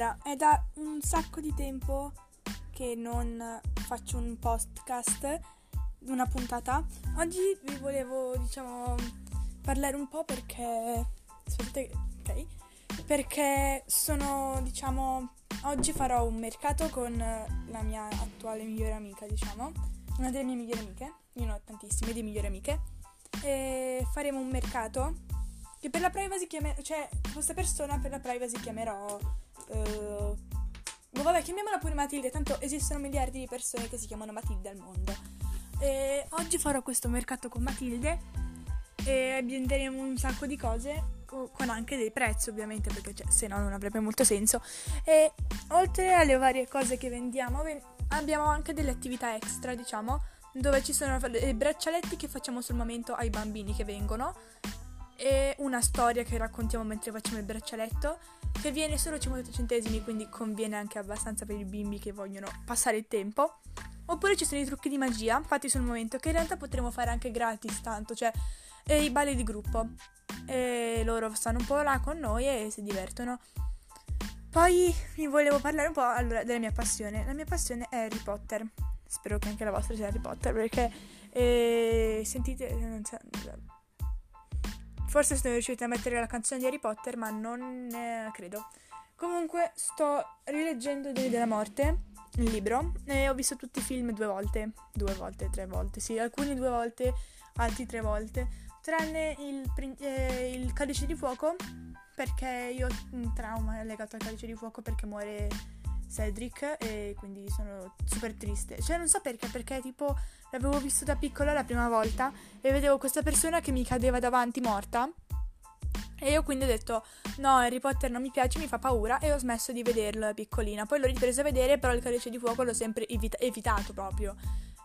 Allora, è da un sacco di tempo che non faccio un podcast, una puntata. Oggi vi volevo, diciamo, parlare un po' perché... Aspettate, ok. Perché sono, diciamo, oggi farò un mercato con la mia attuale migliore amica, diciamo. Una delle mie migliori amiche. Io ne ho tantissime di migliori amiche. E faremo un mercato che per la privacy chiamerò... Cioè, questa persona per la privacy chiamerò Uh, ma vabbè, chiamiamola pure Matilde, tanto esistono miliardi di persone che si chiamano Matilde al mondo. E oggi farò questo mercato con Matilde e ambienteremo un sacco di cose con anche dei prezzi ovviamente perché cioè, se no non avrebbe molto senso e oltre alle varie cose che vendiamo abbiamo anche delle attività extra diciamo dove ci sono dei braccialetti che facciamo sul momento ai bambini che vengono e una storia che raccontiamo mentre facciamo il braccialetto che viene solo 50 centesimi quindi conviene anche abbastanza per i bimbi che vogliono passare il tempo. Oppure ci sono i trucchi di magia fatti sul momento che in realtà potremo fare anche gratis tanto cioè i balli di gruppo. E loro stanno un po' là con noi e si divertono. Poi vi volevo parlare un po' allora, della mia passione. La mia passione è Harry Potter. Spero che anche la vostra sia Harry Potter perché eh, sentite Forse sono riuscita a mettere la canzone di Harry Potter, ma non ne credo. Comunque sto rileggendo Doni della Morte, il libro, e ho visto tutti i film due volte. Due volte, tre volte, sì, alcuni due volte, altri tre volte. Tranne il, eh, il Calice di Fuoco, perché io ho un trauma legato al Calice di Fuoco perché muore Cedric e quindi sono super triste. Cioè non so perché, perché tipo l'avevo visto da piccola la prima volta e vedevo questa persona che mi cadeva davanti morta. E io quindi ho detto no, Harry Potter non mi piace, mi fa paura e ho smesso di vederlo da piccolina. Poi l'ho ripreso a vedere, però il calice di fuoco l'ho sempre evita- evitato proprio.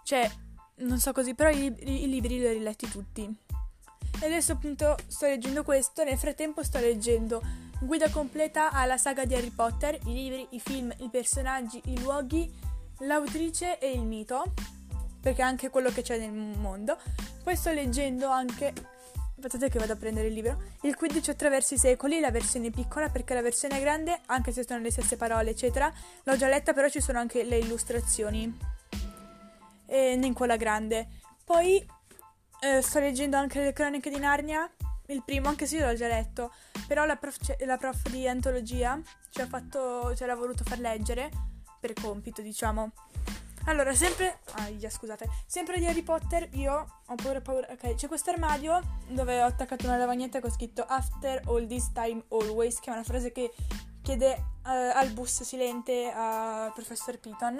Cioè, non so così, però i, i, i libri li ho riletti tutti. E adesso appunto sto leggendo questo, nel frattempo sto leggendo Guida completa alla saga di Harry Potter, i libri, i film, i personaggi, i luoghi, l'autrice e il mito, perché è anche quello che c'è nel mondo. Poi sto leggendo anche aspettate che vado a prendere il libro. Il Quidditch attraverso i secoli, la versione piccola perché la versione grande, anche se sono le stesse parole, eccetera, l'ho già letta, però ci sono anche le illustrazioni. E in quella grande. Poi eh, sto leggendo anche le cronache di Narnia il primo, anche se io l'ho già letto, però la prof, la prof di antologia ci ha fatto, ce l'ha voluto far leggere per compito, diciamo. Allora, sempre. Ah, scusate. Sempre di Harry Potter, io ho paura, paura. Ok, c'è questo armadio dove ho attaccato una lavagnetta con scritto After all this time always, che è una frase che chiede uh, al bus silente al professor Piton.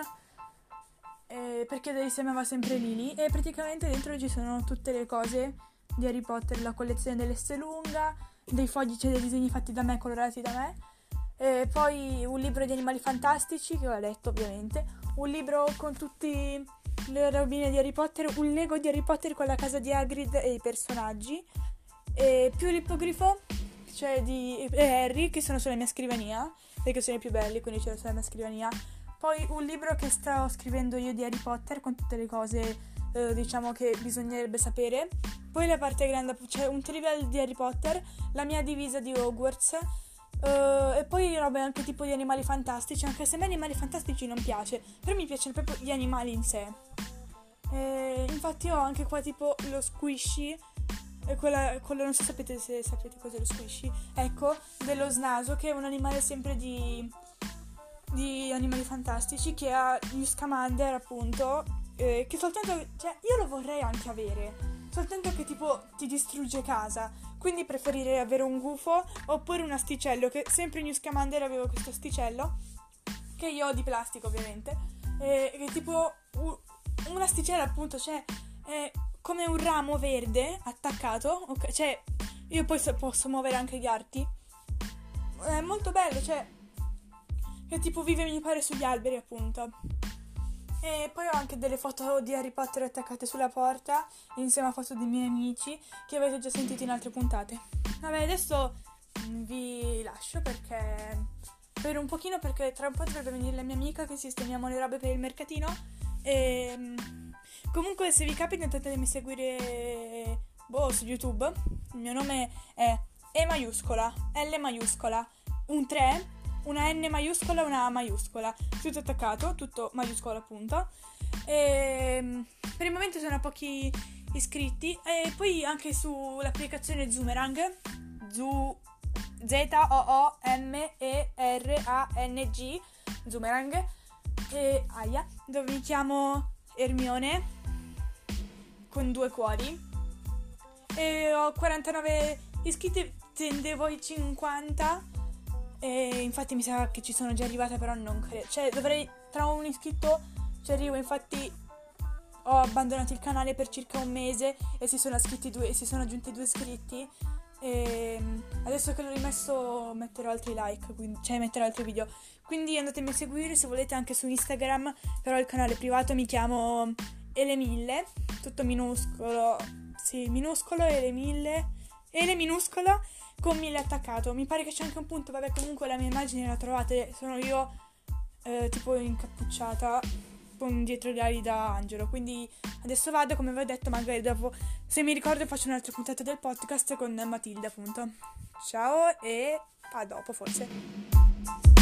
Eh, per chiedere se amava sempre Lily. E praticamente dentro ci sono tutte le cose di Harry Potter, la collezione dell'Estelunga, dei fogli, cioè dei disegni fatti da me, colorati da me. E poi un libro di animali fantastici che ho letto ovviamente, un libro con tutte le robine di Harry Potter, un Lego di Harry Potter con la casa di Hagrid e i personaggi, e più l'ippogrifo, cioè di Harry, che sono sulla mia scrivania, perché sono i più belli, quindi ce l'ho sulla mia scrivania. Poi un libro che sto scrivendo io di Harry Potter con tutte le cose eh, diciamo che bisognerebbe sapere. Poi la parte grande c'è un trivial di Harry Potter, la mia divisa di Hogwarts. Uh, e poi robe anche tipo di animali fantastici, anche se a me animali fantastici non piace, però mi piacciono proprio gli animali in sé. E infatti ho anche qua tipo lo squishy, quella, quello non so sapete se sapete cos'è lo squishy, ecco, dello snaso che è un animale sempre di, di animali fantastici che ha gli Scamander appunto eh, che soltanto, cioè io lo vorrei anche avere, soltanto che tipo ti distrugge casa, quindi preferirei avere un gufo oppure un asticello, che sempre in Scamander avevo questo asticello, che io ho di plastica ovviamente, eh, che tipo un, un asticello appunto, cioè è come un ramo verde attaccato, okay, cioè io poi posso muovere anche gli arti, è molto bello, cioè che tipo vive mi pare sugli alberi appunto. E poi ho anche delle foto di Harry Potter attaccate sulla porta insieme a foto dei miei amici che avete già sentito in altre puntate. Vabbè, adesso vi lascio perché per un pochino perché tra un po' dovrebbe venire la mia amica che sistemiamo le robe per il mercatino e comunque se vi capita intentatemi seguire boh, su YouTube. Il mio nome è E maiuscola, L maiuscola, un 3 una N maiuscola e una A maiuscola, tutto attaccato, tutto maiuscola appunto. E ehm, per il momento sono pochi iscritti. E poi anche sull'applicazione Zoomerang, Z-O-O-M-E-R-A-N-G, Zoomerang, e Aya, dove mi chiamo Ermione con due cuori. E ho 49 iscritti, tendevo i 50 e infatti mi sa che ci sono già arrivata però non credo, cioè dovrei tra un iscritto ci arrivo, infatti ho abbandonato il canale per circa un mese e si sono, due, si sono aggiunti due iscritti. E adesso che l'ho rimesso metterò altri like, quindi, cioè metterò altri video. Quindi andatemi a seguire se volete anche su Instagram, però il canale privato mi chiamo Ele1000, tutto minuscolo, sì, minuscolo Ele1000, Ele minuscolo con 1000 attaccato. Mi pare che c'è anche un punto, vabbè comunque la mia immagine la trovate, sono io eh, tipo incappucciata con dietro gli ali da angelo. Quindi adesso vado, come vi ho detto, magari dopo, se mi ricordo, faccio un'altra puntata del podcast con Matilda, appunto. Ciao e a dopo, forse.